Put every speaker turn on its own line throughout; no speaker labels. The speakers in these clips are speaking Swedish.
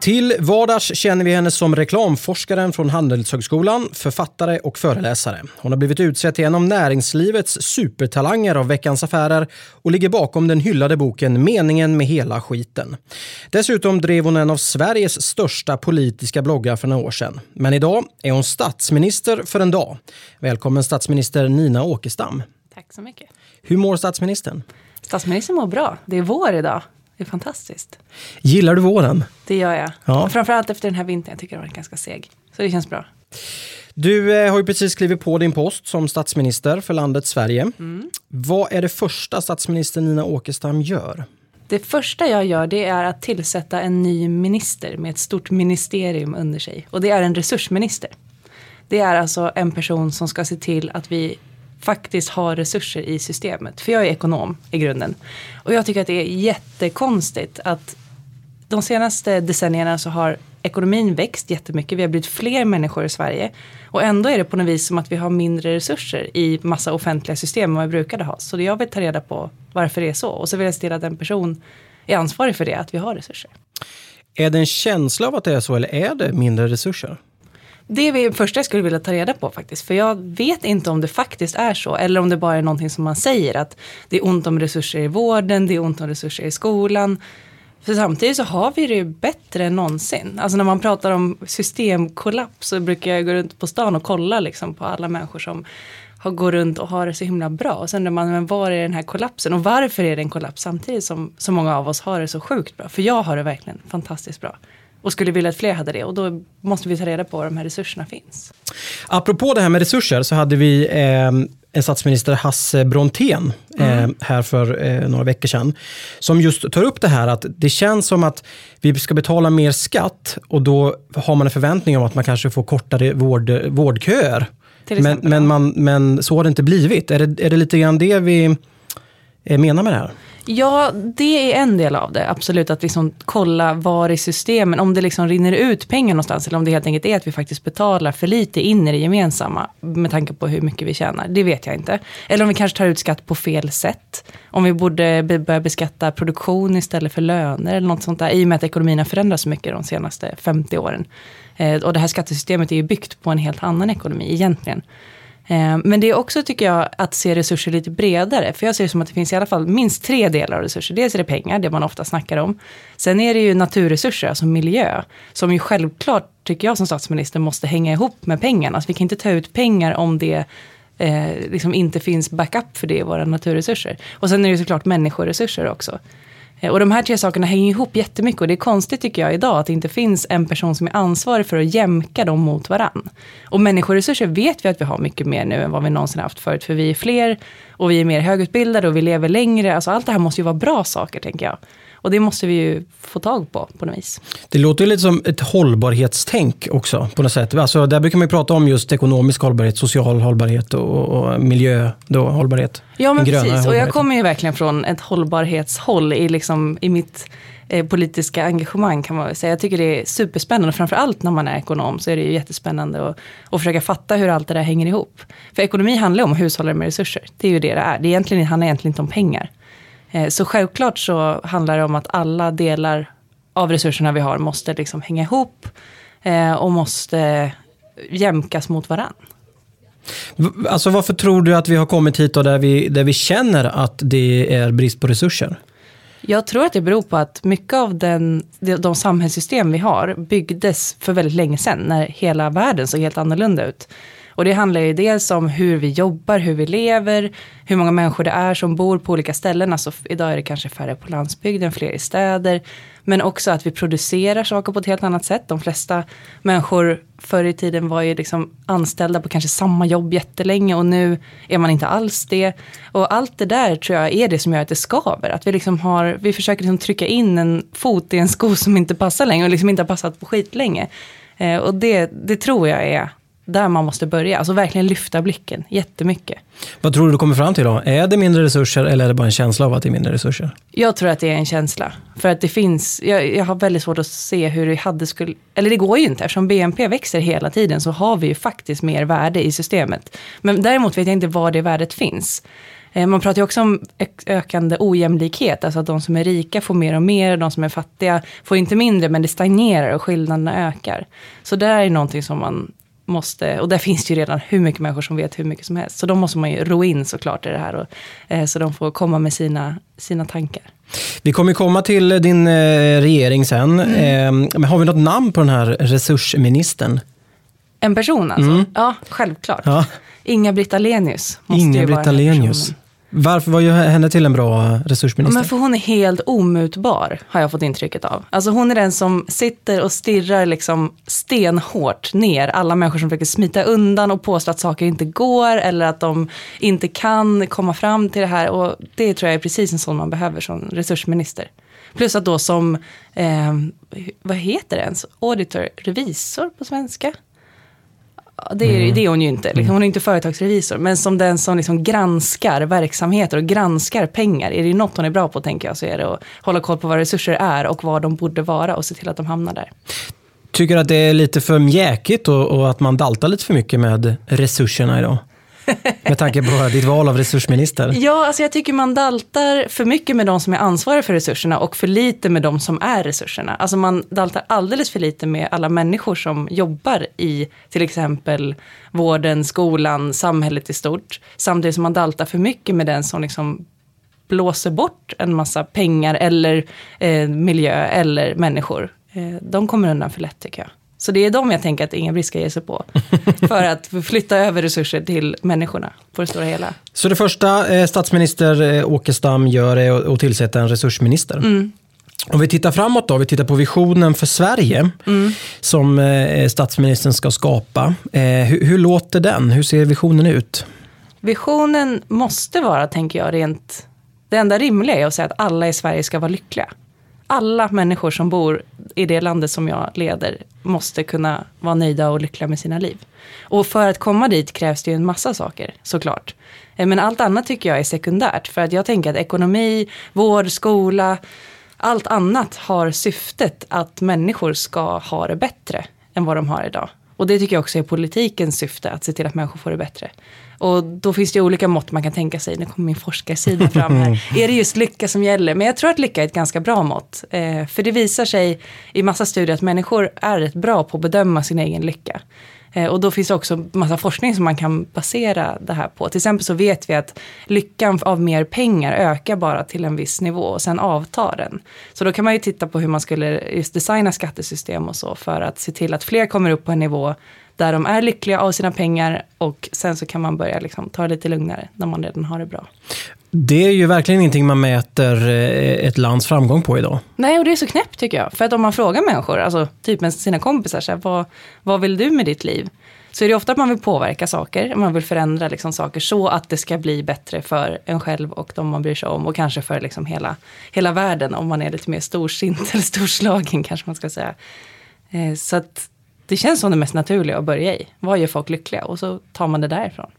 Till vardags känner vi henne som reklamforskaren från Handelshögskolan, författare och föreläsare. Hon har blivit utsedd till en av näringslivets supertalanger av Veckans Affärer och ligger bakom den hyllade boken Meningen med hela skiten. Dessutom drev hon en av Sveriges största politiska bloggar för några år sedan. Men idag är hon statsminister för en dag. Välkommen statsminister Nina Åkestam.
Tack så mycket.
Hur mår statsministern?
Statsministern mår bra. Det är vår idag. Det är fantastiskt.
Gillar du våren?
Det gör jag.
Ja.
Framförallt efter den här vintern. Jag tycker den var ganska seg. Så det känns bra.
Du eh, har ju precis skrivit på din post som statsminister för landet Sverige.
Mm.
Vad är det första statsminister Nina Åkestam gör?
Det första jag gör det är att tillsätta en ny minister med ett stort ministerium under sig. Och det är en resursminister. Det är alltså en person som ska se till att vi faktiskt har resurser i systemet. För jag är ekonom i grunden. Och jag tycker att det är jättekonstigt att de senaste decennierna så har ekonomin växt jättemycket. Vi har blivit fler människor i Sverige. Och ändå är det på något vis som att vi har mindre resurser i massa offentliga system än vad vi brukade ha. Så jag vill ta reda på varför det är så. Och så vill jag se till att en person är ansvarig för det, att vi har resurser.
Är det en känsla av att det är så eller är det mindre resurser?
Det är det första jag skulle vilja ta reda på faktiskt. För jag vet inte om det faktiskt är så. Eller om det bara är någonting som man säger. Att det är ont om resurser i vården, det är ont om resurser i skolan. För samtidigt så har vi det ju bättre än någonsin. Alltså när man pratar om systemkollaps så brukar jag gå runt på stan och kolla liksom på alla människor som har, går runt och har det så himla bra. Och sen undrar man, men var är den här kollapsen? Och varför är det en kollaps samtidigt som så många av oss har det så sjukt bra? För jag har det verkligen fantastiskt bra. Och skulle vilja att fler hade det. Och då måste vi ta reda på var de här resurserna finns.
Apropå det här med resurser så hade vi eh, en statsminister, Hasse Brontén, eh, här för eh, några veckor sedan, som just tar upp det här att det känns som att vi ska betala mer skatt och då har man en förväntning om att man kanske får kortare vård, vårdköer. Men, men, man, men så har det inte blivit. Är det, är det lite grann det vi Eh, menar med det här?
Ja, det är en del av det. Absolut, att liksom kolla var i systemen, om det liksom rinner ut pengar någonstans. Eller om det helt enkelt är att vi faktiskt betalar för lite in i det gemensamma. Med tanke på hur mycket vi tjänar. Det vet jag inte. Eller om vi kanske tar ut skatt på fel sätt. Om vi borde börja beskatta produktion istället för löner. Eller något sånt där. I och med att ekonomin har förändrats så mycket de senaste 50 åren. Eh, och det här skattesystemet är ju byggt på en helt annan ekonomi egentligen. Eh, men det är också, tycker jag, att se resurser lite bredare. För jag ser det som att det finns i alla fall minst tre delar av resurser. Dels är det pengar, det man ofta snackar om. Sen är det ju naturresurser, alltså miljö. Som ju självklart, tycker jag som statsminister, måste hänga ihop med pengarna. Alltså vi kan inte ta ut pengar om det eh, liksom inte finns backup för det i våra naturresurser. Och sen är det såklart människoresurser också. Eh, och de här tre sakerna hänger ihop jättemycket och det är konstigt tycker jag idag att det inte finns en person som är ansvarig för att jämka dem mot varann. Och människoresurser vet vi att vi har mycket mer nu än vad vi någonsin haft förut för vi är fler Och vi är mer högutbildade och vi lever längre. Alltså allt det här måste ju vara bra saker, tänker jag. Och det måste vi ju få tag på, på något vis.
Det låter ju lite som ett hållbarhetstänk också på något sätt. Alltså, där brukar man prata om just ekonomisk hållbarhet, social hållbarhet och, och miljö, då, hållbarhet.
Ja, men precis. Och jag kommer ju verkligen från ett hållbarhetshåll i, liksom, i mitt eh, politiska engagemang kan man väl säga. Jag tycker det är superspännande, framför allt när man är ekonom så är det ju jättespännande att, att försöka fatta hur allt det där hänger ihop. För ekonomi handlar om att hushålla med resurser. Det är ju det det är. Det, egentligen, handlar egentligen inte om pengar. Eh, Så självklart så handlar det om att alla delar av resurserna vi har måste liksom hänga ihop eh, och måste jämkas mot varann.
V- Alltså, varför tror du att vi har kommit hit då där, vi, där vi känner att det är brist på resurser?
Jag tror att det beror på att mycket av den, de, de samhällssystem vi har byggdes för väldigt länge sedan, när hela världen såg helt annorlunda ut. Och det handlar ju dels om hur vi jobbar, hur vi lever, hur många människor det är som bor på olika ställen. Alltså idag är det kanske färre på landsbygden, fler i städer. Men också att vi producerar saker på ett helt annat sätt. De flesta människor förr i tiden var ju liksom anställda på kanske samma jobb jättelänge och nu är man inte alls det. Och allt det där tror jag är det som gör att det skaver. Att vi, liksom har, vi försöker liksom trycka in en fot i en sko som inte passar längre och liksom inte har passat på skitlänge. Eh, och det, det tror jag är där man måste börja. Alltså verkligen lyfta blicken jättemycket.
Vad tror du du kommer fram till då? Är det mindre resurser eller är det bara en känsla av att det är mindre resurser?
Jag tror att det är en känsla. För att det finns, jag, jag har väldigt svårt att se hur det hade skulle, eller det går ju inte eftersom BNP växer hela tiden så har vi ju faktiskt mer värde i systemet. Men däremot vet jag inte var det värdet finns. Eh, Man pratar ju också om ök- ökande ojämlikhet, alltså att de som är rika får mer och mer, de som är fattiga får inte mindre, men det stagnerar och skillnaderna ökar. Så det är någonting som man måste, och där finns det ju redan hur mycket människor som vet hur mycket som helst. Så de måste man ju ro in såklart i det här, och, eh, så de får komma med sina, sina tankar.
Vi kommer komma till din eh, regering sen. Eh, men har vi något namn på den här resursministern?
En person alltså? Ja, självklart.
Ja.
Inga-Britt ju
Inga-Britt
vara
varför var ju henne till en bra resursminister?
Men för hon är helt omutbar, har jag fått intrycket av. Alltså hon är den som sitter och stirrar liksom stenhårt ner alla människor som försöker smita undan och påstå att saker inte går eller att de inte kan komma fram till det här. Och det tror jag är precis en sån man behöver som resursminister. Plus att då som, eh, vad heter det ens, auditor, revisor på svenska? Det är, det är hon ju inte. Liksom, hon är inte företagsrevisor. Men som den som liksom granskar verksamheter och granskar pengar. Är det något hon är bra på tänker jag så är det att hålla koll på vad resurser är och vad de borde vara och se till att de hamnar där.
Tycker att det är lite för mjäkigt och, och att man daltar lite för mycket med resurserna idag? Med tanke på ditt val av resursminister.
Ja, alltså jag tycker man daltar för mycket med de som är ansvariga för resurserna och för lite med de som är resurserna. Alltså man daltar alldeles för lite med alla människor som jobbar i till exempel vården, skolan, samhället i stort. Samtidigt som man daltar för mycket med den som liksom blåser bort en massa pengar eller eh, miljö eller människor. Eh, de kommer undan för lätt tycker jag. Så det är de jag tänker att Inga-Britt ska ge sig på. för att flytta över resurser till människorna på det stora hela.
Så det första eh, statsminister eh, Åkestam gör är att, tillsätta en resursminister. Om vi tittar framåt då, vi tittar på visionen för Sverige som eh, statsministern ska skapa. Eh, hur, hur låter den? Hur ser visionen ut?
Visionen måste vara, tänker jag, rent... Det enda rimliga är att säga att alla i Sverige ska vara lyckliga. Alla människor som bor i det landet som jag leder måste kunna vara nöjda och lyckliga med sina liv. Och för att komma dit krävs det ju en massa saker, såklart. Eh, men allt annat tycker jag är sekundärt. För att jag tänker att ekonomi, vård, skola, allt annat har syftet att människor ska ha det bättre än vad de har idag. Och det tycker jag också är politikens syfte, att se till att människor får det bättre. Och då finns det olika mått man kan tänka sig. Nu kommer min forskarsida fram här. Är det just lycka som gäller? Men jag tror att lycka är ett ganska bra mått. Eh, för det visar sig i massa studier att människor är rätt bra på att bedöma sin egen lycka. Eh, och då finns det också massa forskning som man kan basera det här på. Till exempel så vet vi att lyckan av mer pengar ökar bara till en viss nivå och sen avtar den. Så då kan man ju titta på hur man skulle just designa skattesystem och så för att se till att fler kommer upp på en nivå där de är lyckliga av sina pengar och sen så kan man börja liksom ta det lite lugnare när man redan har det bra.
Det är ju verkligen ingenting man mäter eh, ett lands framgång på idag.
Nej, och det är så knäppt tycker jag. För att om man frågar människor, alltså typ med sina kompisar, så här, vad, vad vill du med ditt liv? så är det ofta att man vill påverka saker, man vill förändra liksom saker så att det ska bli bättre för en själv och de man bryr sig om och kanske för liksom hela, hela världen om man är lite mer storsint eller storslagen kanske man ska säga. Eh, så att det känns som det mest naturliga att börja i. Vad gör folk lyckliga? Och så tar man det därifrån.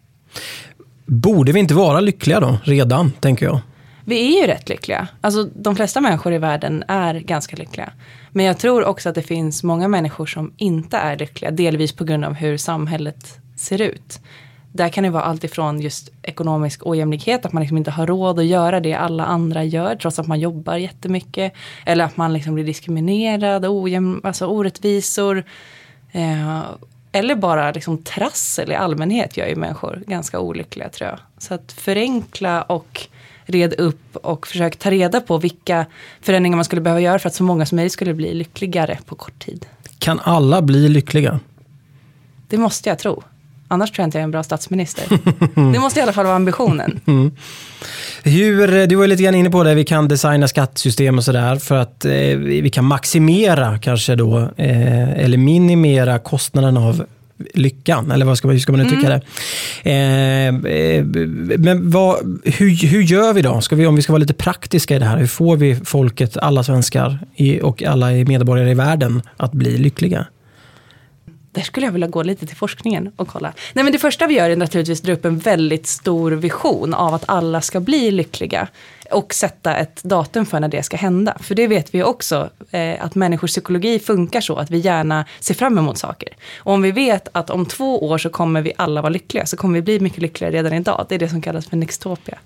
Borde vi inte vara lyckliga då, redan, tänker jag?
Vi är ju rätt lyckliga. Alltså de flesta människor i världen är ganska lyckliga. Men jag tror också att det finns många människor som inte är lyckliga, delvis på grund av hur samhället ser ut. Där kan det vara allt ifrån just ekonomisk ojämlikhet, att man liksom inte har råd att göra det alla andra gör, trots att man jobbar jättemycket. Eller att man liksom blir diskriminerad, ojäm, alltså orättvisor. Eh, eller bara liksom trassel i allmänhet gör ju människor ganska olyckliga tror jag. Så att förenkla och red upp och försök ta reda på vilka förändringar man skulle behöva göra för att så många som möjligt skulle bli lyckligare på kort tid.
Kan alla bli lyckliga?
Det måste jag tro. Annars tror jag inte jag är en bra statsminister. det måste i alla fall vara ambitionen.
Mm. Hur, du var lite grann inne på det, vi kan designa skattesystem och sådär för att eh, vi kan maximera kanske då, eh, eller minimera kostnaden av lyckan, eller vad ska, hur ska man uttrycka mm. det? Eh, eh, men vad, hur, hur gör vi då? Ska vi, om vi ska vara lite praktiska i det här, hur får vi folket, alla svenskar i, och alla medborgare i världen att bli lyckliga?
Där skulle jag vilja gå lite till forskningen och kolla. Nej men det första vi gör är naturligtvis att dra upp en väldigt stor vision av att alla ska bli lyckliga. Och sätta ett datum för när det ska hända. För det vet vi också, eh, att människors psykologi funkar så att vi gärna ser fram emot saker. Och om vi vet att om två år så kommer vi alla vara lyckliga, så kommer vi bli mycket lyckligare redan idag. Det är det som kallas för nextopia.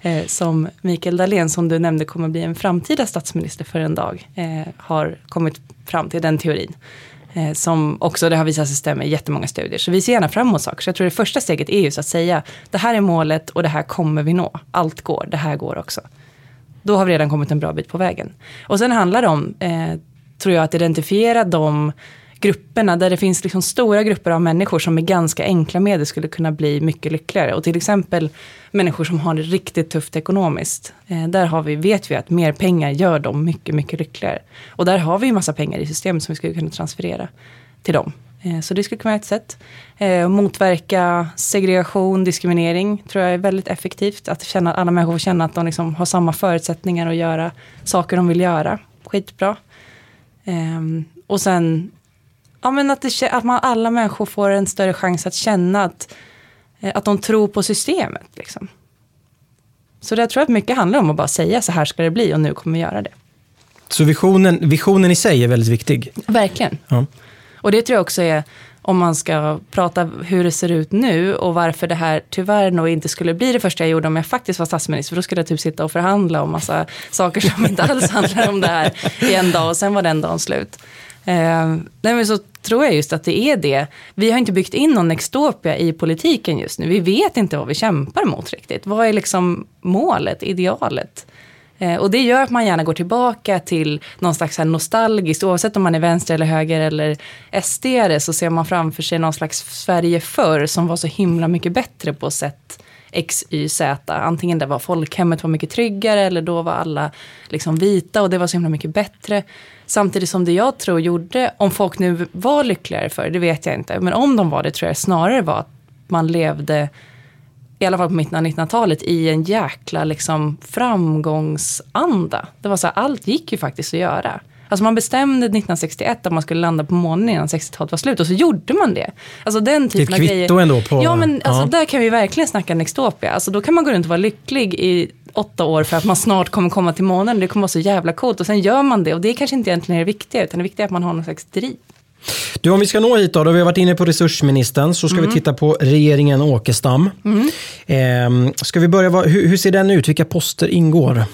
Eh, som Mikael Dahlén, som du nämnde, kommer bli en framtida statsminister för en dag, eh, har kommit fram till den teorin. Eh, som också det har visat sig stämma i jättemånga studier. Så vi ser gärna fram emot saker. Så jag tror det första steget är just att säga, det här är målet och det här kommer vi nå. Allt går, det här går också. Då har vi redan kommit en bra bit på vägen. Och sen handlar det om, eh, tror jag, att identifiera de grupperna där det finns liksom stora grupper av människor som med ganska enkla medel skulle kunna bli mycket lyckligare. Och till exempel människor som har det riktigt tufft ekonomiskt. Eh, där har vi, vet vi att mer pengar gör dem mycket, mycket lyckligare. Och där har vi ju massa pengar i systemet som vi skulle kunna transferera till dem. Eh, så det skulle kunna vara ett sätt. Eh, motverka segregation, diskriminering tror jag är väldigt effektivt. Att känna, alla människor får känna att de liksom har samma förutsättningar att göra saker de vill göra. Skitbra. Eh, och sen ja, men att, det, att man, alla människor får en större chans att känna att, eh, att de tror på systemet. Liksom. Så det jag tror att mycket handlar om att bara säga så här ska det bli och nu kommer vi göra det.
Så visionen, visionen i sig är väldigt viktig?
Verkligen. Ja. Och det tror jag också är, om man ska prata hur det ser ut nu och varför det här tyvärr nog inte skulle bli det första jag gjorde om jag faktiskt var statsminister. För då skulle jag typ sitta och förhandla om massa saker som inte alls handlar om det här i en dag och sen var den dagen slut. Eh, nej men så tror jag just att det är det. Vi har inte byggt in någon extopia i politiken just nu. Vi vet inte vad vi kämpar mot riktigt. Vad är liksom målet, idealet? Eh, och det gör att man gärna går tillbaka till någon slags här nostalgiskt, oavsett om man är vänster eller höger eller sd så ser man framför sig någon slags Sverige förr som var så himla mycket bättre på sätt X, Y, Z. Antingen det var folkhemmet var mycket tryggare eller då var alla liksom vita och det var så himla mycket bättre. Samtidigt som det jag tror gjorde, om folk nu var lyckligare för det vet jag inte, men om de var det tror jag snarare var att man levde i alla fall på mitten av 1900-talet, i en jäkla liksom, framgångsanda. Det var så här, allt gick ju faktiskt att göra. Alltså man bestämde 1961 att man skulle landa på månen innan 60-talet var slut och så gjorde man det. Alltså den typen av grejer.
Det är ett kvitto ändå på...
Ja men alltså, ja. där kan vi verkligen snacka Nextopia. Alltså då kan man gå runt och vara lycklig i åtta år för att man snart kommer komma till månen. Det kommer vara så jävla coolt och sen gör man det och det kanske inte egentligen är det viktiga utan det viktiga är att man har någon slags driv.
Du, om vi ska nå hit då, då vi har varit inne på resursministern, så ska mm. vi titta på regeringen Åkestam. Mm. Eh, ska vi börja, hur, hur ser den ut? Vilka poster ingår?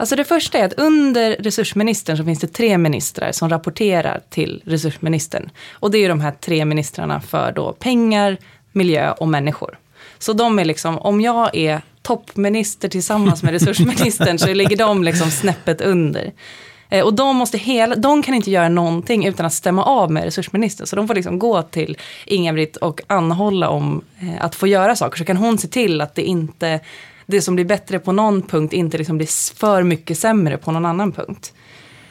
Alltså det första är att under resursministern så finns det tre ministrar som rapporterar till resursministern. Och det är de här tre ministrarna för då pengar, miljö och människor. Så de är liksom, om jag är toppminister tillsammans med resursministern så ligger de liksom snäppet under. Eh, och de, måste hela, de kan inte göra någonting utan att stämma av med resursministern. Så de får liksom gå till Inga-Britt och anhålla om eh, att få göra saker. Så kan hon se till att det inte det som blir bättre på någon punkt inte liksom blir för mycket sämre på någon annan punkt.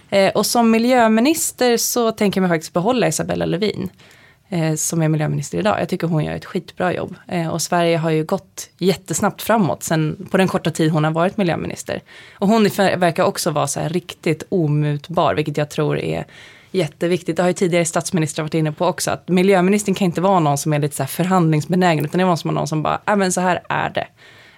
Eh, och som miljöminister så tänker jag mig faktiskt behålla Isabella Lövin. eh, som är miljöminister idag. Jag tycker hon gör ett skitbra jobb. Eh, och Sverige har ju gått jättesnabbt framåt sen, på den korta tid hon har varit miljöminister. Och hon verkar också vara så här riktigt omutbar, vilket jag tror är jätteviktigt. Det har ju tidigare statsministrar varit inne på också, att miljöministern kan inte vara någon som är lite så här förhandlingsbenägen, utan det måste vara någon som bara, ja men så här är det.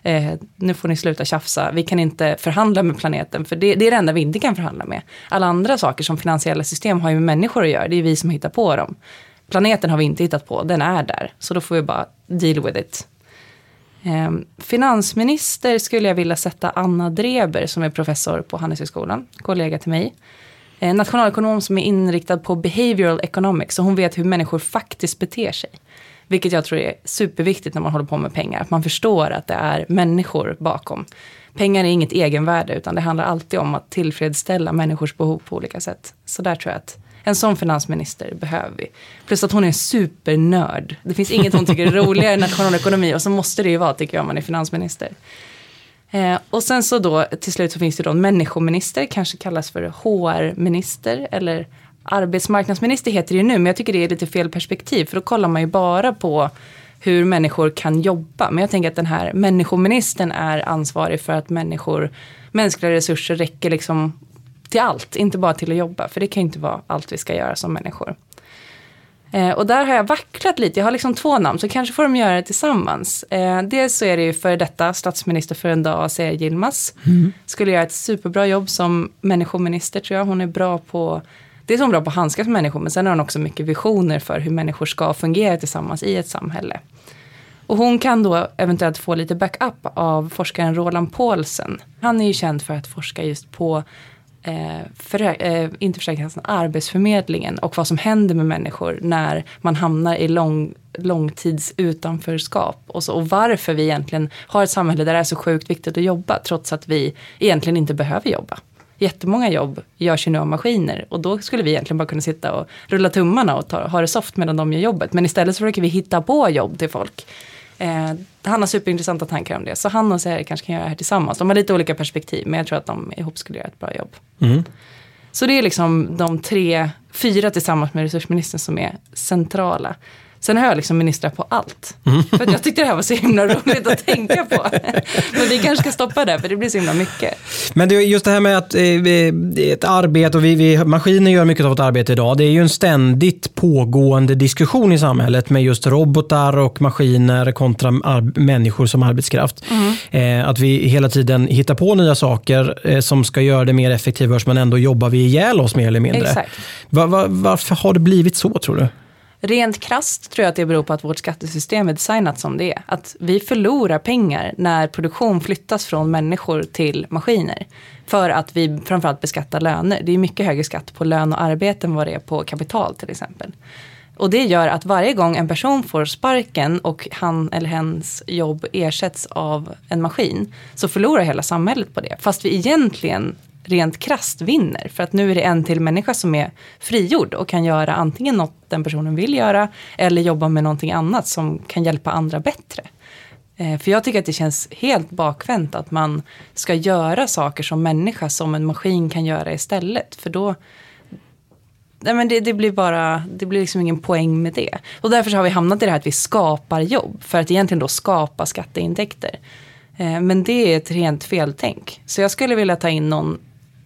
Eh, nu får ni sluta tjafsa, vi kan inte förhandla med planeten, för det, det, är det enda vi inte kan förhandla med. Alla andra saker som finansiella system har ju med människor att göra, det är vi som hittar på dem. Planeten har vi inte hittat på, den är där, så då får vi bara deal with it. Eh, finansminister skulle jag vilja sätta Anna Dreber som är professor på Handelshögskolan, kollega till mig. Eh, nationalekonom som är inriktad på behavioral economics, så hon vet hur människor faktiskt beter sig. Vilket jag tror är superviktigt när man håller på med pengar. Att man förstår att det är människor bakom. Pengar är inget egenvärde utan det handlar alltid om att tillfredsställa människors behov på olika sätt. Så där tror jag att en sån finansminister behöver vi. Plus att hon är supernörd. Det finns inget hon tycker är roligare än nationalekonomi och så måste det ju vara tycker jag om man är finansminister. Eh, och sen så då till slut så finns det då en människominister, kanske kallas för HR-minister eller arbetsmarknadsminister heter det ju nu, men jag tycker det är lite fel perspektiv, för då kollar man ju bara på hur människor kan jobba. Men jag tänker att den här människoministern är ansvarig för att människor, mänskliga resurser räcker liksom till allt, inte bara till att jobba, för det kan ju inte vara allt vi ska göra som människor. Eh, och där har jag vacklat lite, jag har liksom två namn, så kanske får de göra det tillsammans. Eh, dels så är det ju för detta statsminister för en dag, Sia Yilmaz. Mm. Skulle göra ett superbra jobb som människominister tror jag, hon är bra på det är hon bra på att handskas med människor, men sen har hon också mycket visioner för hur människor ska fungera tillsammans i ett samhälle. Och hon kan då eventuellt få lite backup av forskaren Roland Paulsen. Han är ju känd för att forska just på eh, för, eh, inte Försäkringskassan, alltså Arbetsförmedlingen och vad som händer med människor när man hamnar i lång, långtidsutanförskap och, så, och varför vi egentligen har ett samhälle där det är så sjukt viktigt att jobba trots att vi egentligen inte behöver jobba jättemånga jobb görs ju nu av maskiner och då skulle vi egentligen bara kunna sitta och rulla tummarna och ta, ha det soft medan de gör jobbet. Men istället så försöker vi hitta på jobb till folk. Eh, han har superintressanta tankar om det. Så han och Seri kanske kan göra det här tillsammans. De har lite olika perspektiv men jag tror att de ihop skulle göra ett bra jobb. Mm. Så det är liksom de tre, fyra tillsammans med resursministern som är centrala. Sen har jag liksom ministrar på allt. Mm. För jag tyckte det här var så himla roligt att tänka på. Men vi kanske ska stoppa det, för det blir så himla mycket.
Men det, just det här med att eh, ett arbete, och vi, vi, maskiner gör mycket av vårt arbete idag. Det är ju en ständigt pågående diskussion i samhället med just robotar och maskiner kontra människor som arbetskraft. Mm. Eh, att vi hela tiden hittar på nya saker eh, som ska göra det mer effektivt, men ändå jobbar vi ihjäl oss mer eller mindre.
Exakt.
Var, var, varför har det blivit så tror du?
Rent krast tror jag att det beror på att vårt skattesystem är designat som det är. Att vi förlorar pengar när produktion flyttas från människor till maskiner. För att vi framförallt beskattar löner. Det är mycket högre skatt på lön och arbete än vad det är på kapital till exempel. Och det gör att varje gång en person får sparken och han eller hens jobb ersätts av en maskin så förlorar hela samhället på det. Fast vi egentligen rent krast vinner. För att nu är det en till människa som är frigjord och kan göra antingen något den personen vill göra eller jobba med någonting annat som kan hjälpa andra bättre. Eh, för jag tycker att det känns helt bakvänt att man ska göra saker som människa som en maskin kan göra istället. För då Nej, men det, det, blir bara, det blir liksom ingen poäng med det. Och därför har vi hamnat i det här att vi skapar jobb. För att egentligen då skapa skatteintäkter. Eh, men det är ett rent feltänk. Så jag skulle vilja ta in någon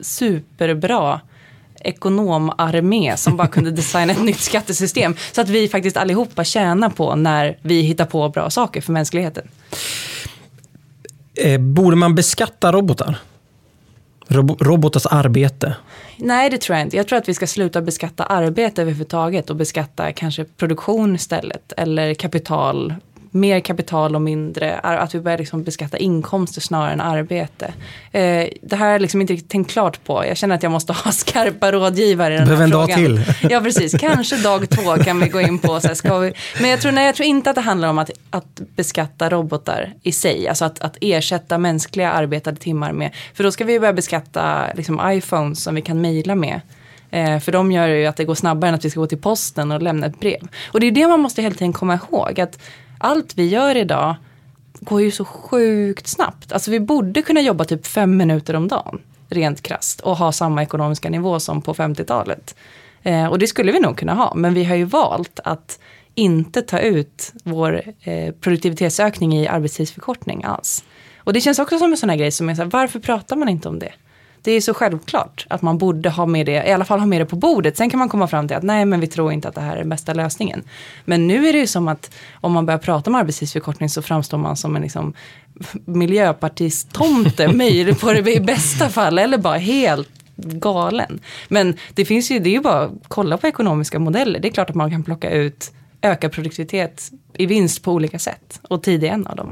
superbra ekonomarmé som bara kunde designa ett nytt skattesystem. Så att vi faktiskt allihopa tjänar på när vi hittar på bra saker för mänskligheten.
Eh, borde man beskatta robotar? Rob robotars arbete?
Nej, det tror jag inte. Jag tror att vi ska sluta beskatta arbete överhuvudtaget och beskatta kanske produktion istället. Eller kapital mer kapital och mindre, att vi börjar liksom beskatta inkomster snarare än arbete. Eh, det här har jag liksom inte riktigt tänkt klart på. Jag känner att jag måste ha skarpa rådgivare i den här
Behöver
en
frågan. dag
till. Ja, precis. Kanske dag två kan vi gå in på. Så här, ska vi... Men jag tror, nej, jag tror inte att det handlar om att, att beskatta robotar i sig. Alltså att, att ersätta mänskliga arbetade timmar med. För då ska vi börja beskatta liksom, iPhones som vi kan mejla med. Eh, för de gör ju att det går snabbare än att vi ska gå till posten och lämna ett brev. Och det är det man måste hela tiden komma ihåg. Att allt vi gör idag går ju så sjukt snabbt. Alltså vi borde kunna jobba typ fem minuter om dagen, rent krast och ha samma ekonomiska nivå som på 50-talet. Eh, och det skulle vi nog kunna ha, men vi har ju valt att inte ta ut vår eh, produktivitetsökning i arbetstidsförkortning alls. Och det känns också som en sån här grej som är så här, varför pratar man inte om det? Det är så självklart att man borde ha med det, i alla fall ha med det på bordet. Sen kan man komma fram till att nej men vi tror inte att det här är den bästa lösningen. Men nu är det ju som att om man börjar prata om arbetstidsförkortning så framstår man som en liksom miljöpartistomte, möjligt på det i bästa fall, eller bara helt galen. Men det finns ju, det är ju bara att kolla på ekonomiska modeller. Det är klart att man kan plocka ut ökad produktivitet i vinst på olika sätt. Och tid är en av dem.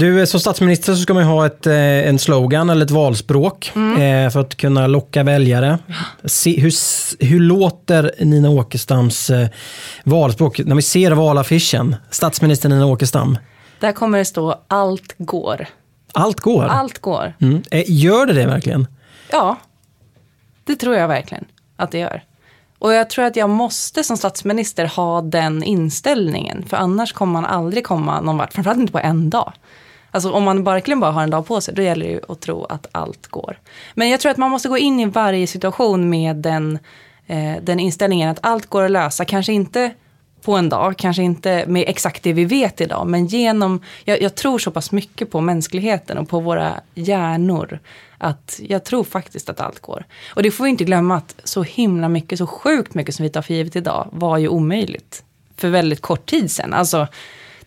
Du, som statsminister så ska man ju ha ett, eh, en slogan eller ett valspråk eh, för att kunna locka väljare. Se, hur, hur låter Nina Åkestams eh, valspråk när vi ser valaffischen? Statsminister Nina Åkestam.
Där kommer det stå allt går.
Allt går.
Allt går.
Mm. Eh, Gör det det verkligen?
Ja, det tror jag verkligen att det gör. Och jag tror att jag måste som statsminister ha den inställningen. För annars kommer man aldrig komma någon vart. Framförallt inte på en dag. Alltså om man verkligen bara har en dag på sig, då gäller det ju att tro att allt går. Men jag tror att man måste gå in i varje situation med den, eh, den inställningen att allt går att lösa. Kanske inte på en dag, kanske inte med exakt det vi vet idag, men genom, jag, jag tror så pass mycket på mänskligheten och på våra hjärnor, att jag tror faktiskt att allt går. Och det får vi inte glömma att så himla mycket, så sjukt mycket som vi tar för givet idag, var ju omöjligt för väldigt kort tid sedan. Alltså,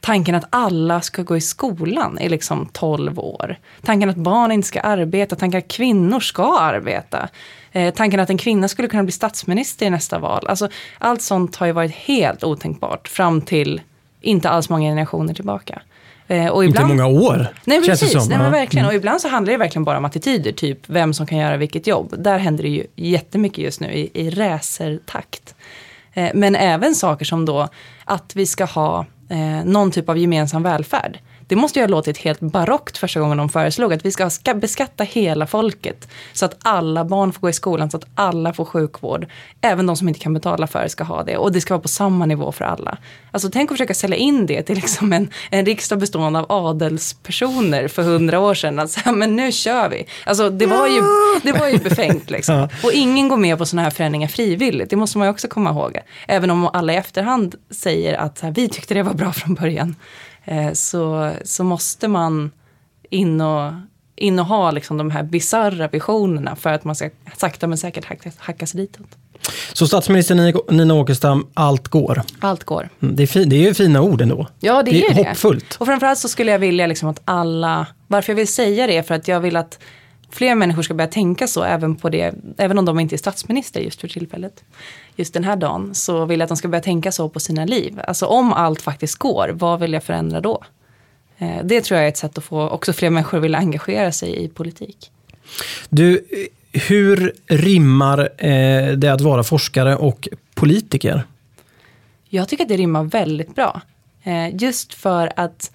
tanken att alla ska gå i skolan i liksom 12 år. Tanken att barn inte ska arbeta, tanken att kvinnor ska arbeta. Eh, tanken att en kvinna skulle kunna bli statsminister i nästa val. Alltså, allt sånt har ju varit helt otänkbart fram till inte alls många generationer tillbaka. Eh, och
Inte många år,
Nej
känns det som.
Nej, men verkligen. Och ibland så handlar det verkligen bara om attityder, typ vem som kan göra vilket jobb. Där händer det ju jättemycket just nu i, i racertakt. Eh, men även saker som då att vi ska ha eh, någon typ av gemensam välfärd. Det måste ju ha låtit helt barockt första gången de föreslog att vi ska ska beskatta hela folket. Så att alla barn får gå i skolan, så att alla får sjukvård. Även de som inte kan betala för det ska ha det. Och det ska vara på samma nivå för alla. Alltså tänk att försöka sälja in det till liksom en, en riksdag bestående av adelspersoner för hundra år sedan. Alltså, men nu kör vi. Alltså det var ju, det var ju befängt liksom. Och ingen går med på sådana här förändringar frivilligt. Det måste man ju också komma ihåg. Även om alla i efterhand säger att här, vi tyckte det var bra från början. Eh, så, så måste man in och, in och ha liksom de här bizarra visionerna för att man ska sakta men säkert hacka, hacka sig ditåt.
Så statsminister Nina- Åkestam, allt går.
Allt går.
Mm, Det är, fin, det är ju fina ord ändå.
Ja, det,
Det är
är det.
hoppfullt.
Och framförallt så skulle jag vilja liksom att alla, varför jag vill säga det är för att jag vill att fler människor ska börja tänka så även på det, även om de inte är statsminister just för tillfället. Just den här dagen så vill jag att de ska börja tänka så på sina liv. Alltså om allt faktiskt går, vad vill jag förändra då? Eh, Det tror jag är ett sätt att få också fler människor att vilja engagera sig i politik.
Du, hur rimmar eh, det att vara forskare och politiker?
Jag tycker att det rimmar väldigt bra. Eh, just för att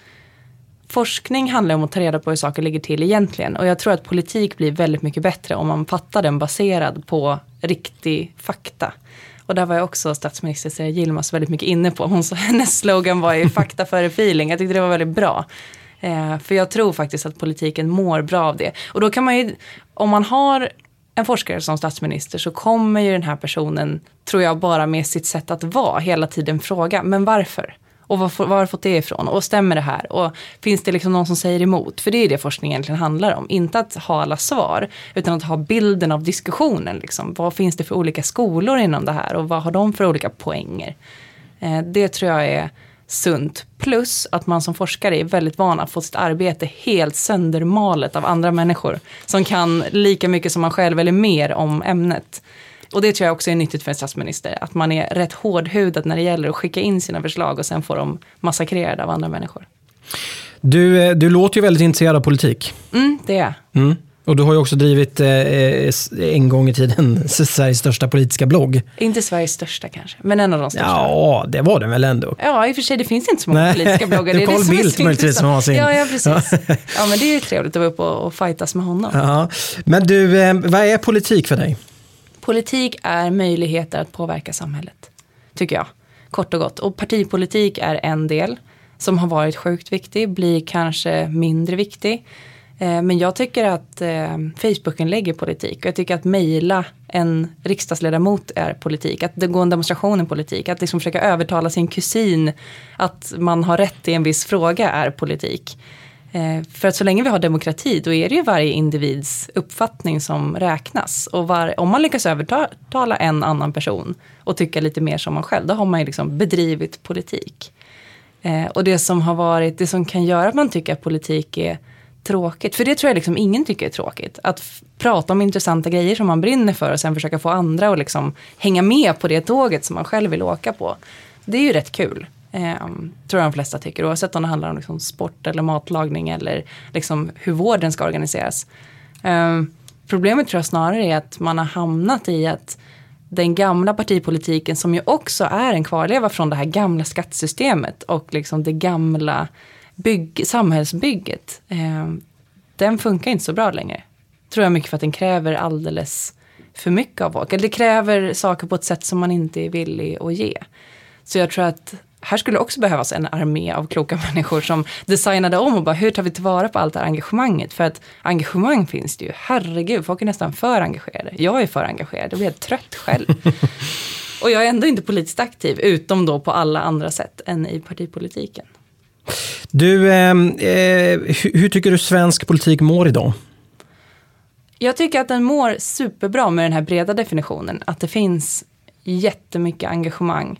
forskning handlar om att ta reda på hur saker ligger till egentligen. Och jag tror att politik blir väldigt mycket bättre om man fattar den baserad på riktig fakta. Och där var jag också statsminister Sera Yilmaz väldigt mycket inne på. Hon sa, hennes slogan var ju fakta före feeling. Jag tyckte det var väldigt bra. Eh, för jag tror faktiskt att politiken mår bra av det. Och då kan man ju, om man har en forskare som statsminister så kommer ju den här personen, tror jag, bara med sitt sätt att vara hela tiden fråga, men varför? Och var, var har fått det ifrån? Och stämmer det här? Och finns det liksom någon som säger emot? För det är det forskning egentligen handlar om. Inte att ha alla svar, utan att ha bilden av diskussionen. Liksom. Vad finns det för olika skolor inom det här? Och vad har de för olika poänger? Eh, det tror jag är sunt. Plus att man som forskare är väldigt van att få sitt arbete helt söndermalet av andra människor. Som kan lika mycket som man själv eller mer om ämnet. Och det tror jag också är nyttigt för en statsminister. Att man är rätt hårdhudad när det gäller att skicka in sina förslag och sen få dem massakrerade av andra människor.
Du, eh, du låter ju väldigt intresserad av politik.
Mm, det är
mm. Och du har ju också drivit eh, en gång i tiden Sveriges största politiska blogg.
Inte Sveriges största kanske, men en av de största.
Ja, det var den väl ändå.
Ja, i och för sig, det finns inte så många
Nej.
politiska bloggar.
Det är Carl Bildt möjligtvis som har sin.
Ja, ja, precis. Ja, men det är ju trevligt att vara uppe och, och fightas med honom.
Ja. Men du, eh, vad är politik för dig?
Politik är möjligheter att påverka samhället, tycker jag. Kort och gott. Och partipolitik är en del som har varit sjukt viktig, blir kanske mindre viktig. Eh, men jag tycker att Facebookinlägg Facebooken lägger politik och jag tycker att mejla en riksdagsledamot är politik. Att det går en demonstration är politik. Att liksom försöka övertala sin kusin att man har rätt i en viss fråga är politik. Eh, för att så länge vi har demokrati då är det ju varje individs uppfattning som räknas. Och var, om man lyckas övertala en annan person och tycka lite mer som man själv, då har man ju liksom bedrivit politik. Eh, och det som har varit, det som kan göra att man tycker att politik är tråkigt, för det tror jag liksom ingen tycker är tråkigt. Att prata om intressanta grejer som man brinner för och sen försöka få andra att liksom hänga med på det tåget som man själv vill åka på. Det är ju rätt kul. Eh, tror jag de flesta tycker, oavsett om det handlar om liksom sport eller matlagning eller liksom hur vården ska organiseras. Eh, problemet tror jag snarare är att man har hamnat i att den gamla partipolitiken som ju också är en kvarleva från det här gamla skattesystemet och liksom det gamla bygg, samhällsbygget. Eh, den funkar inte så bra längre. Tror jag mycket för att den kräver alldeles för mycket av folk. Eller det kräver saker på ett sätt som man inte är villig att ge. Så jag tror att här skulle också behövas en armé av kloka människor som designade om och bara hur tar vi tillvara på allt det här engagemanget? För att engagemang finns det ju, herregud, folk är nästan för engagerade. Jag är för engagerad, jag blir helt trött själv. och jag är ändå inte politiskt aktiv, utom då på alla andra sätt än i partipolitiken.
Du, eh, eh, hur, hur tycker du svensk politik mår idag?
Jag tycker att den mår superbra med den här breda definitionen. Att det finns jättemycket engagemang.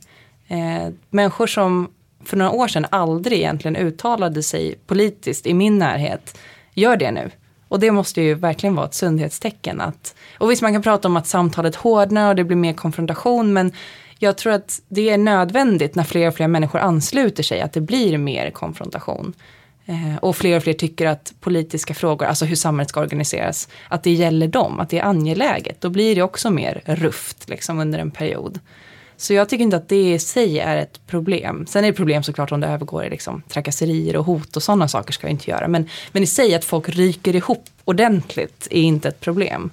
Eh, människor som för några år sedan aldrig egentligen uttalade sig politiskt i min närhet gör det nu. Och det måste ju verkligen vara ett sundhetstecken. Att, och visst man kan prata om att samtalet hårdnar och det blir mer konfrontation men jag tror att det är nödvändigt när fler och fler människor ansluter sig att det blir mer konfrontation. Eh, och fler och fler tycker att politiska frågor, alltså hur samhället ska organiseras, att det gäller dem, att det är angeläget. Då blir det också mer rufft liksom, under en period. Så jag tycker inte att det i sig är ett problem. Sen är det problem såklart om det övergår i liksom, trakasserier och hot och sådana saker ska jag inte göra. Men, men i sig att folk ryker ihop ordentligt är inte ett problem.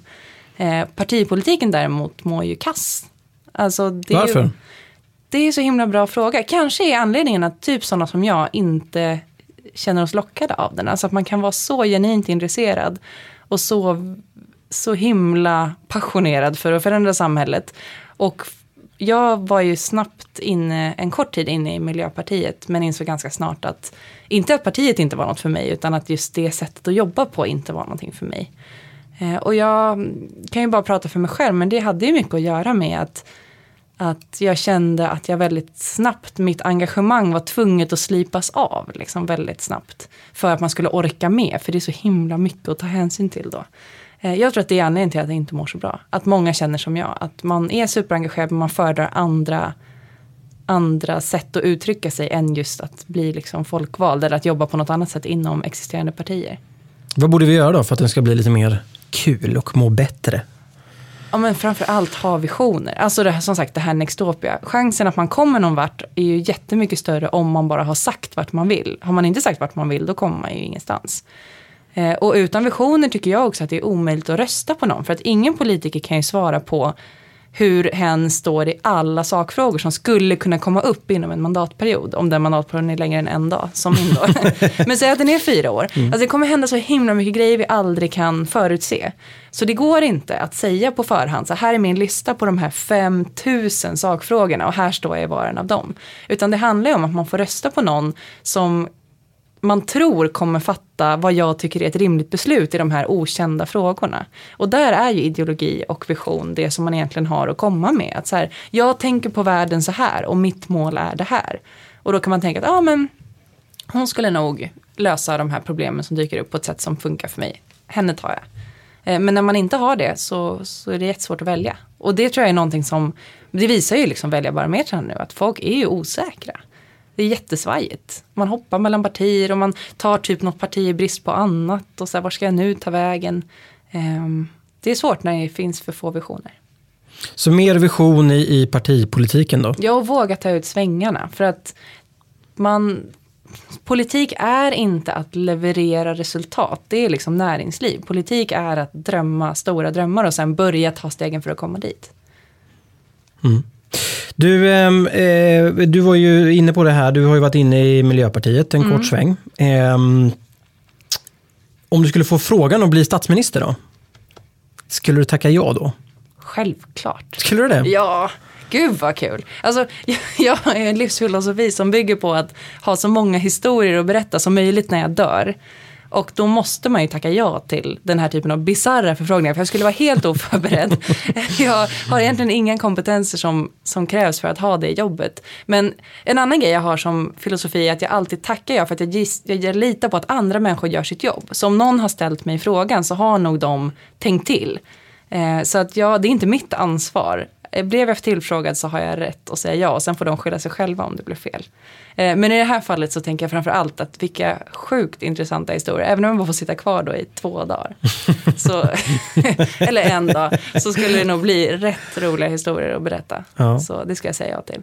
Eh, partipolitiken däremot mår ju kass. Alltså, det är
Varför?
Ju, det är så himla bra fråga. Kanske är anledningen att typ sådana som jag inte känner oss lockade av den. Alltså att man kan vara så genuint intresserad och så, så himla passionerad för att förändra samhället. Och jag var ju snabbt inne, en kort tid inne i Miljöpartiet, men insåg ganska snart att, inte att partiet inte var något för mig, utan att just det sättet att jobba på inte var någonting för mig. Eh, och jag kan ju bara prata för mig själv, men det hade ju mycket att göra med att att jag kände att jag väldigt snabbt, mitt engagemang var tvunget att slipas av, liksom väldigt snabbt. För att man skulle orka med, för det är så himla mycket att ta hänsyn till då. Eh, Jag tror att det är anledningen till att jag inte mår så bra. Att många känner som jag, att man är superengagerad men man föredrar andra, andra sätt att uttrycka sig än just att bli liksom folkvald eller att jobba på något annat sätt inom existerande partier.
Vad borde vi göra då för att den ska bli lite mer kul och må bättre?
Ja men framförallt ha visioner. Alltså det här, som sagt det här Nextopia. Chansen att man kommer någon vart är ju jättemycket större om man bara har sagt vart man vill. Har man inte sagt vart man vill då kommer man ju ingenstans. Eh, och utan visioner tycker jag också att det är omöjligt att rösta på någon. För att ingen politiker kan ju svara på hur hen står i alla sakfrågor som skulle kunna komma upp inom en mandatperiod. Om den mandatperioden är längre än en dag, som min då. Men säg att den är fyra år. Mm. Alltså det kommer hända så himla mycket grejer vi aldrig kan förutse. Så det går inte att säga på förhand, så här är min lista på de här 5000 sakfrågorna och här står jag i var en av dem. Utan det handlar ju om att man får rösta på någon som man tror kommer fatta vad jag tycker är ett rimligt beslut i de här okända frågorna. Och där är ju ideologi och vision det som man egentligen har att komma med. Att så här, jag tänker på världen så här och mitt mål är det här. Och då kan man tänka att ah, men hon skulle nog lösa de här problemen som dyker upp på ett sätt som funkar för mig. Henne tar jag. Eh, men när man inte har det så, så är det jättesvårt att välja. Och det tror jag är någonting som, det visar ju liksom väljarbarometern nu, att folk är ju osäkra. Det är jättesvajigt. Man hoppar mellan partier och man tar typ något parti i brist på annat. Och så här, var ska jag nu ta vägen? Um, det är svårt när det finns för få visioner.
Så mer vision i, i partipolitiken då?
Ja, och våga ta ut svängarna. För att man, politik är inte att leverera resultat. Det är liksom näringsliv. Politik är att drömma stora drömmar och sen börja ta stegen för att komma dit.
Mm. Du, ehm, eh, du var ju inne på det här, du har ju varit inne i Miljöpartiet en mm. kort sväng. Eh, om du skulle få frågan att bli statsminister då? Skulle du tacka ja då?
Självklart.
Skulle du det?
Ja, gud vad kul. Alltså, jag, jag har en livsfilosofi som bygger på att ha så många historier att berätta som möjligt när jag dör. Och då måste man ju tacka ja till den här typen av bisarra förfrågningar. För jag skulle vara helt oförberedd. jag har egentligen inga kompetenser som, som krävs för att ha det jobbet. Men en annan grej jag har som filosofi är att jag alltid tackar ja för att jag, gis, jag litar på att andra människor gör sitt jobb. Så om någon har ställt mig frågan så har nog de tänkt till. Eh, så att ja, det är inte mitt ansvar. Eh, blev jag tillfrågad så har jag rätt att säga ja och sen får de skylla sig själva om det blir fel. Eh, men i det här fallet så tänker jag framför allt att vilka sjukt intressanta historier, även om man bara får sitta kvar då i två dagar. Så, eller en dag, så skulle det nog bli rätt roliga historier att berätta. Ja. Så det ska jag säga ja till.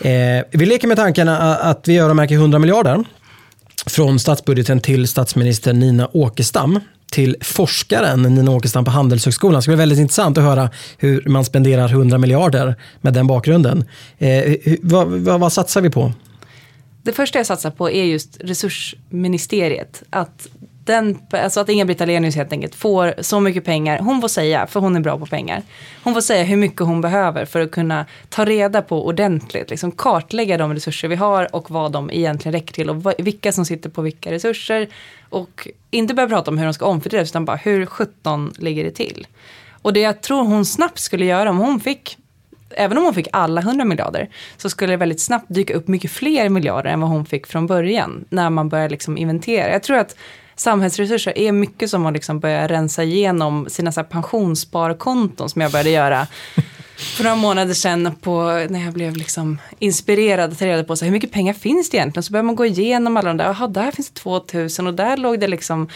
Eh, vi leker med tanken att vi öronmärker 100 miljarder från statsbudgeten till statsminister Nina Åkestam till forskaren Nina Åkestam på Handelshögskolan. Det ska bli väldigt intressant att höra hur man spenderar 100 miljarder med den bakgrunden. Eh, vad, vad, vad satsar vi på?
Det första jag satsar på är just resursministeriet. Att, den, alltså att Inga-Britt Ahlenius helt enkelt får så mycket pengar. Hon får säga, för hon är bra på pengar. Hon får säga hur mycket hon behöver för att kunna ta reda på ordentligt. Liksom kartlägga de resurser vi har och vad de egentligen räcker till. Och vilka som sitter på vilka resurser. Och inte börja prata om hur de ska omfördelas utan bara hur 17 ligger det till. Och det jag tror hon snabbt skulle göra om hon fick även om hon fick alla 100 miljarder, så skulle det väldigt snabbt dyka upp mycket fler miljarder än vad hon fick från början, när man börjar liksom inventera. Jag tror att samhällsresurser är mycket som att liksom börja rensa igenom sina så här pensionssparkonton som jag började göra för några månader sedan på, när jag blev liksom inspirerad att ta reda på så här, hur mycket pengar finns det egentligen. Så börjar man gå igenom alla de där, jaha där finns det 2000 och där låg det liksom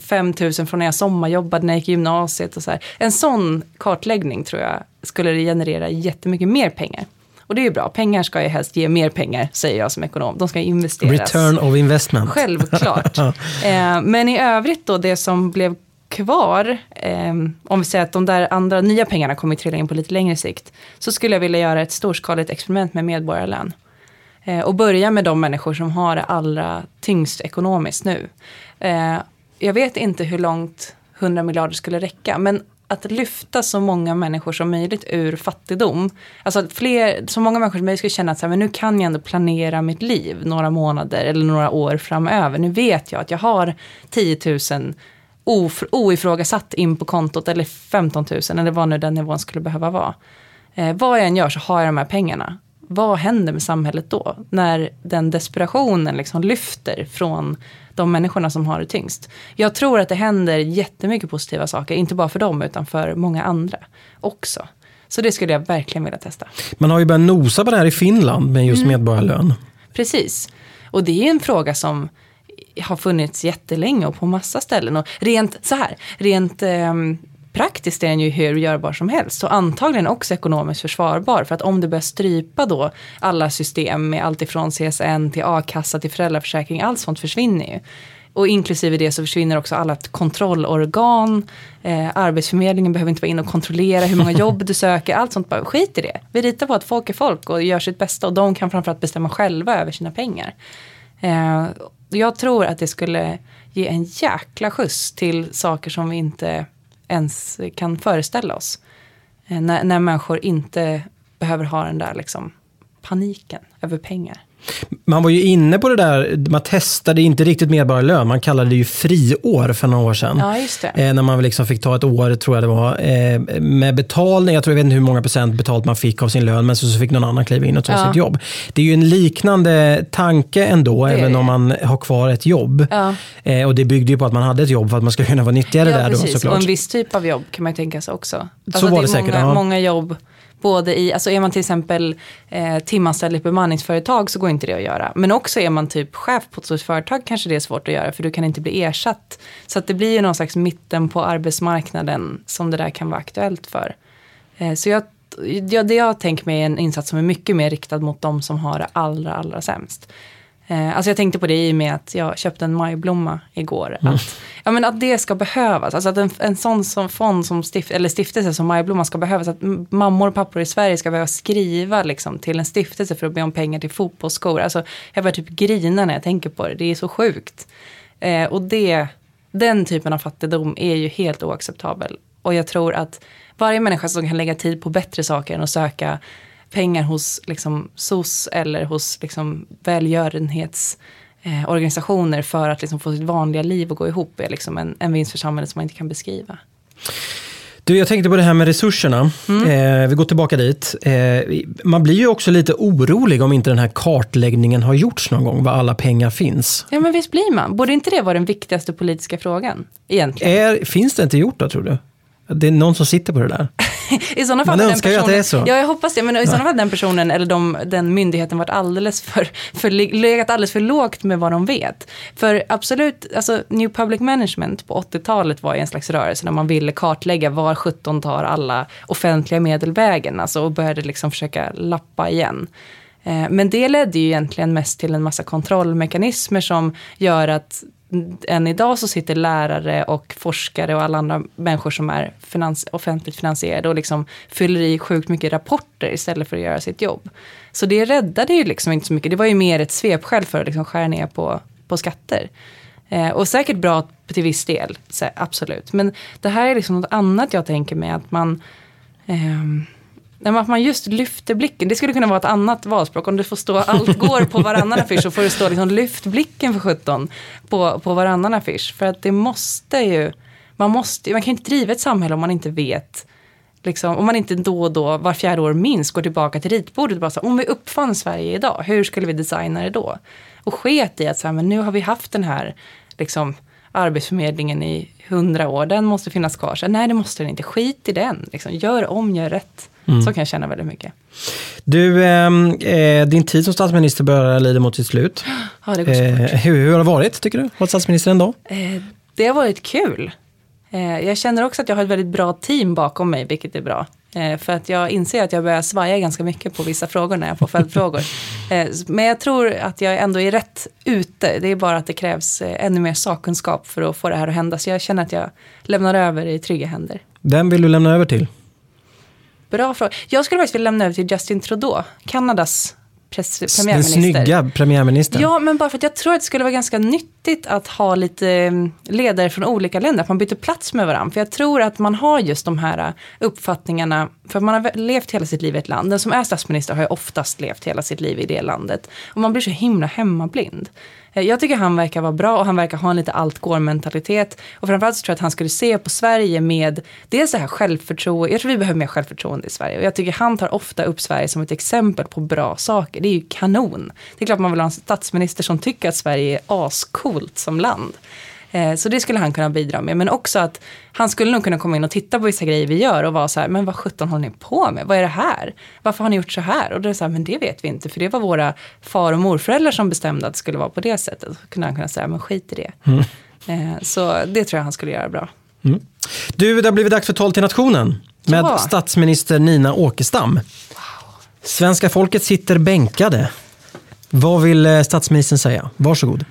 5000 från när jag sommarjobbade när jag gick i gymnasiet och så här. En sån kartläggning tror jag skulle generera jättemycket mer pengar. Och det är ju bra, pengar ska ju helst ge mer pengar, säger jag som ekonom. De ska investeras.
Return of investment.
Självklart. eh, men i övrigt då, det som blev kvar, eh, om vi säger att de där andra nya pengarna kommer trilla in på lite längre sikt, så skulle jag vilja göra ett storskaligt experiment med medborgarlön. Eh, och börja med de människor som har det allra tyngst ekonomiskt nu. Eh, jag vet inte hur långt 100 miljarder skulle räcka, men att lyfta så många människor som möjligt ur fattigdom. Alltså att fler, så många människor som möjligt skulle känna att så här, men nu kan jag ändå planera mitt liv några månader eller några år framöver. Nu vet jag att jag har 10 000 oifrågasatt in på kontot eller 15 000 eller vad nu den nivån skulle behöva vara. Eh, vad jag än gör så har jag de här pengarna. Vad händer med samhället då? När den desperationen liksom lyfter från de människorna som har det tyngst. Jag tror att det händer jättemycket positiva saker, inte bara för dem utan för många andra också. Så det skulle jag verkligen vilja testa.
Man har ju börjat nosa på det här i Finland med just mm. medborgarlön.
Precis. Och det är en fråga som har funnits jättelänge och på massa ställen. Och rent så här, rent eh, praktiskt är den ju hur görbar som helst. Och antagligen också ekonomiskt försvarbar. För att om du börjar strypa då alla system med allt ifrån CSN till a-kassa till föräldraförsäkring. Allt sånt försvinner ju. Och inklusive det så försvinner också alla kontrollorgan. Eh, Arbetsförmedlingen behöver inte vara inne och kontrollera hur många jobb du söker. Allt sånt, bara skit i det. Vi litar på att folk är folk och gör sitt bästa. Och de kan framförallt bestämma själva över sina pengar. Eh, jag tror att det skulle ge en jäkla skjuts till saker som vi inte ens kan föreställa oss. Eh, när, när människor inte behöver ha den där liksom, paniken över pengar.
Man var ju inne på det där, man testade inte riktigt medborgarlön, man kallade det ju friår för några år sedan.
Ja, just det.
Eh, när man liksom fick ta ett år, tror jag det var, eh, med betalning. Jag tror jag vet inte hur många procent betalt man fick av sin lön, men så, så fick någon annan kliva in och ta
Ja.
sitt jobb. Det är ju en liknande tanke ändå,
är
även
det.
om man har kvar ett jobb.
Ja.
Eh, och det byggde ju på att man hade ett jobb för att man skulle kunna vara nyttigare
Ja,
där då
precis.
såklart.
Och en viss typ av jobb kan man ju tänka sig också.
Så var
är
det säkert,
många,
ja.
många jobb, både i, alltså är man till exempel eh, timanställd i ett bemanningsföretag så går inte det att göra. Men också är man typ chef på ett stort företag kanske det är svårt att göra för du kan inte bli ersatt. Så att det blir ju någon slags mitten på arbetsmarknaden som det där kan vara aktuellt för. Eh, så jag, ja, det jag tänker mig är en insats som är mycket mer riktad mot de som har det allra, allra sämst. Eh, alltså jag tänkte på det i och med att jag köpte en majblomma igår. Att, ja, men att det ska behövas. Alltså att en, en sån som fond som stift, eller stiftelse som majblomma ska behövas. Att mammor och pappor i Sverige ska behöva skriva liksom, till en stiftelse för att be om pengar till fotbollsskor. Alltså, jag börjar typ grina när jag tänker på det. Det är så sjukt. Eh, och det, den typen av fattigdom är ju helt oacceptabel. Och jag tror att varje människa som kan lägga tid på bättre saker än att söka pengar hos liksom, SOS eller hos liksom, välgörenhetsorganisationer eh, för att liksom, få sitt vanliga liv att gå ihop är liksom, en, en vinst för samhället som man inte kan beskriva.
Du, jag tänkte på det här med resurserna.
Mm.
Eh, vi går tillbaka dit. Eh, man blir ju också lite orolig om inte den här kartläggningen har gjorts någon gång, var alla pengar finns.
Ja men visst blir man. Borde inte det vara den viktigaste politiska frågan? Egentligen.
Är, finns det inte gjort då, tror du? Det är någon som sitter på det där.
I sådana fall
Man önskar ju att
personen,
det är så.
Ja, jag hoppas det. Men i sådana fall den personen eller de, den myndigheten varit alldeles för, för, legat alldeles för lågt med vad de vet. För absolut, alltså New Public Management på 80-talet var ju en slags rörelse när man ville kartlägga var 17 tar alla offentliga medel vägen. Alltså och började liksom försöka lappa igen. Eh, Men det ledde ju egentligen mest till en massa kontrollmekanismer som gör att än idag så sitter lärare och forskare och alla andra människor som är finans, offentligt finansierade och liksom fyller i sjukt mycket rapporter istället för att göra sitt jobb. Så det räddade ju liksom inte så mycket. Det var ju mer ett svepskäl för att liksom skära ner på, på skatter. Eh, och säkert bra till viss del, absolut. Men det här är liksom något annat jag tänker mig att man eh, Nej, men att man just lyfter blicken. Det skulle kunna vara ett annat valspråk. Om du får stå allt går på varannan affisch så får det stå liksom lyft blicken för 17 på, på varannan affisch. För att det måste ju, man måste, man kan ju inte driva ett samhälle om man inte vet Liksom, om man inte då och då, var fjärde år minst, går tillbaka till ritbordet och bara så om vi uppfann Sverige idag, hur skulle vi designa det då? Och sket i att så här, men nu har vi haft den här liksom, arbetsförmedlingen i hundra år, den måste finnas kvar. Så, nej, det måste den inte, skit i den. Liksom, gör om, gör rätt. Så kan jag känna väldigt mycket.
Du, ehm, eh, din tid som statsminister börjar lida mot sitt slut.
Ja, det går så
Eh, hur, hur har det varit, tycker du, vara statsminister ändå?
Eh, det har varit kul. Eh, jag känner också att jag har ett väldigt bra team bakom mig, vilket är bra. Eh, för att jag inser att jag börjar svaja ganska mycket på vissa frågor när jag får följdfrågor. Eh, men jag tror att jag ändå är rätt ute. Det är bara att det krävs ännu mer sakkunskap för att få det här att hända. Så jag känner att jag lämnar över i trygga händer.
Vem vill du lämna över till?
Bra fråga. Jag skulle faktiskt vilja lämna över till Justin Trudeau, Kanadas press-
Den
premiärminister.
snygga premiärministern.
Ja, men bara för att jag tror att det skulle vara ganska nyttigt att ha lite eh, ledare från olika länder, att man byter plats med varandra. För jag tror att man har just de här eh, uppfattningarna, för man har levt hela sitt liv i ett land. Den som är statsminister har ju oftast levt hela sitt liv i det landet. Och man blir så himla hemmablind. Eh, jag tycker han verkar vara bra och han verkar ha en lite allt går mentalitet. Och framförallt så tror jag att han skulle se på Sverige med dels det här självförtroende. Jag tror vi behöver mer självförtroende i Sverige. Och jag tycker han tar ofta upp Sverige som ett exempel på bra saker. Det är ju kanon. Det är klart man vill ha en statsminister som tycker att Sverige är ascoolt som land. Eh, Så det skulle han kunna bidra med. Men också att han skulle nog kunna komma in och titta på vissa grejer vi gör och vara så här, men vad sjutton håller ni på med? Vad är det här? Varför har ni gjort så här? Och då är det så här, men det vet vi inte, för det var våra far och morföräldrar som bestämde att det skulle vara på det sättet. Så kunde han kunna säga, men skit i det. Eh, Så det tror jag han skulle göra bra.
Du, det har blivit dags för Tal till nationen med
Ja.
statsminister Nina Åkestam. Svenska folket sitter bänkade. Vad vill eh, statsministern säga? Varsågod.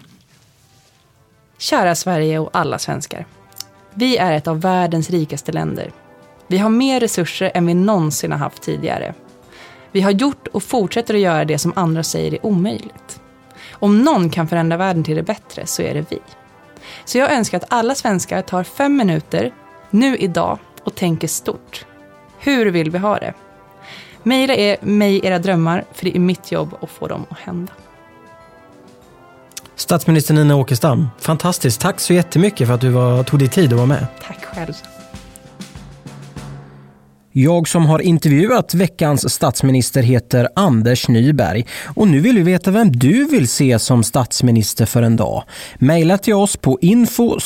Kära Sverige och alla svenskar. Vi är ett av världens rikaste länder. Vi har mer resurser än vi någonsin har haft tidigare. Vi har gjort och fortsätter att göra det som andra säger är omöjligt. Om någon kan förändra världen till det bättre så är det vi. Så jag önskar att alla svenskar tar fem minuter, nu idag, och tänker stort. Hur vill vi ha det? Mejla er, mig era drömmar, för det är mitt jobb att få dem att hända.
Statsminister Nina Åkestam, fantastiskt. Tack så jättemycket för att du var, tog dig tid att vara med.
Tack själv.
Jag som har intervjuat veckans statsminister heter Anders Nyberg och nu vill vi veta vem du vill se som statsminister för en dag. Maila till oss på info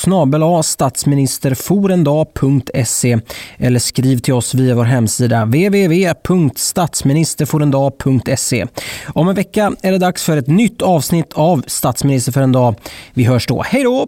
statsministerforendag.se eller skriv till oss via vår hemsida www.statsministerforendag.se. Om en vecka är det dags för ett nytt avsnitt av Statsminister för en dag. Vi hörs då. Hej då!